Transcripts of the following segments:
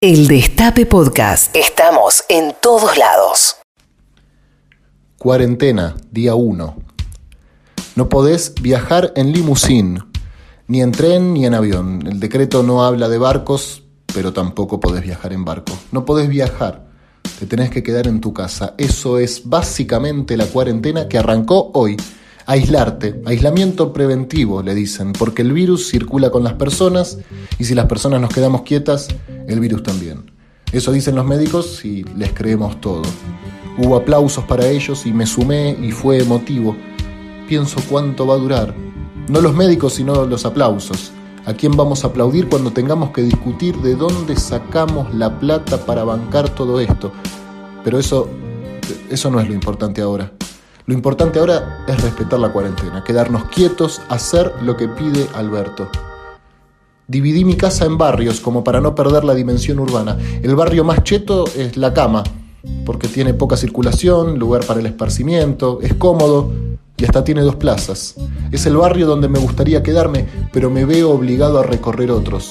El Destape Podcast. Estamos en todos lados. Cuarentena, día 1. No podés viajar en limusín, ni en tren ni en avión. El decreto no habla de barcos, pero tampoco podés viajar en barco. No podés viajar, te tenés que quedar en tu casa. Eso es básicamente la cuarentena que arrancó hoy aislarte, aislamiento preventivo, le dicen, porque el virus circula con las personas y si las personas nos quedamos quietas, el virus también. Eso dicen los médicos y les creemos todo. Hubo aplausos para ellos y me sumé y fue emotivo. Pienso cuánto va a durar. No los médicos, sino los aplausos. ¿A quién vamos a aplaudir cuando tengamos que discutir de dónde sacamos la plata para bancar todo esto? Pero eso, eso no es lo importante ahora. Lo importante ahora es respetar la cuarentena, quedarnos quietos, hacer lo que pide Alberto. Dividí mi casa en barrios como para no perder la dimensión urbana. El barrio más cheto es La Cama, porque tiene poca circulación, lugar para el esparcimiento, es cómodo y hasta tiene dos plazas. Es el barrio donde me gustaría quedarme, pero me veo obligado a recorrer otros.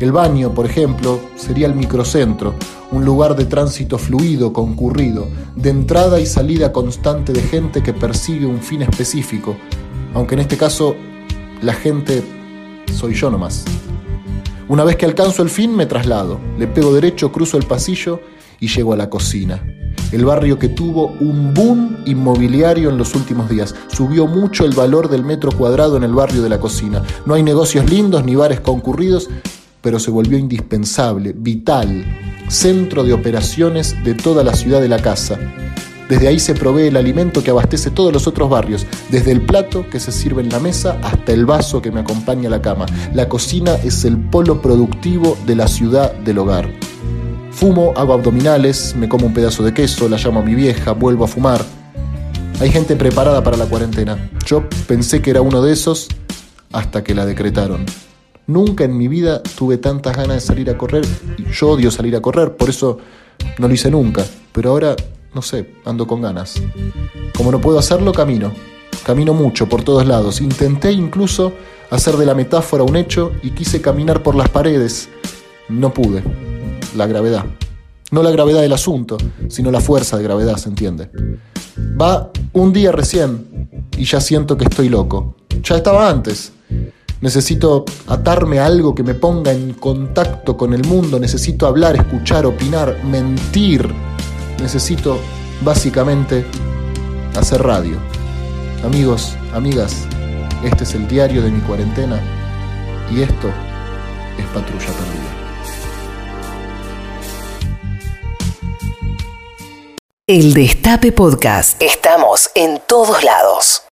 El baño, por ejemplo, sería el microcentro, un lugar de tránsito fluido, concurrido, de entrada y salida constante de gente que persigue un fin específico, aunque en este caso la gente soy yo nomás. Una vez que alcanzo el fin me traslado, le pego derecho, cruzo el pasillo y llego a la cocina. El barrio que tuvo un boom inmobiliario en los últimos días. Subió mucho el valor del metro cuadrado en el barrio de la cocina. No hay negocios lindos ni bares concurridos, pero se volvió indispensable, vital, centro de operaciones de toda la ciudad de la casa. Desde ahí se provee el alimento que abastece todos los otros barrios, desde el plato que se sirve en la mesa hasta el vaso que me acompaña a la cama. La cocina es el polo productivo de la ciudad del hogar. Fumo, hago abdominales, me como un pedazo de queso, la llamo a mi vieja, vuelvo a fumar. Hay gente preparada para la cuarentena. Yo pensé que era uno de esos hasta que la decretaron. Nunca en mi vida tuve tantas ganas de salir a correr. Yo odio salir a correr, por eso no lo hice nunca. Pero ahora, no sé, ando con ganas. Como no puedo hacerlo, camino. Camino mucho, por todos lados. Intenté incluso hacer de la metáfora un hecho y quise caminar por las paredes. No pude. La gravedad. No la gravedad del asunto, sino la fuerza de gravedad, ¿se entiende? Va un día recién y ya siento que estoy loco. Ya estaba antes. Necesito atarme a algo que me ponga en contacto con el mundo. Necesito hablar, escuchar, opinar, mentir. Necesito básicamente hacer radio. Amigos, amigas, este es el diario de mi cuarentena y esto es Patrulla Perdida. El Destape Podcast. Estamos en todos lados.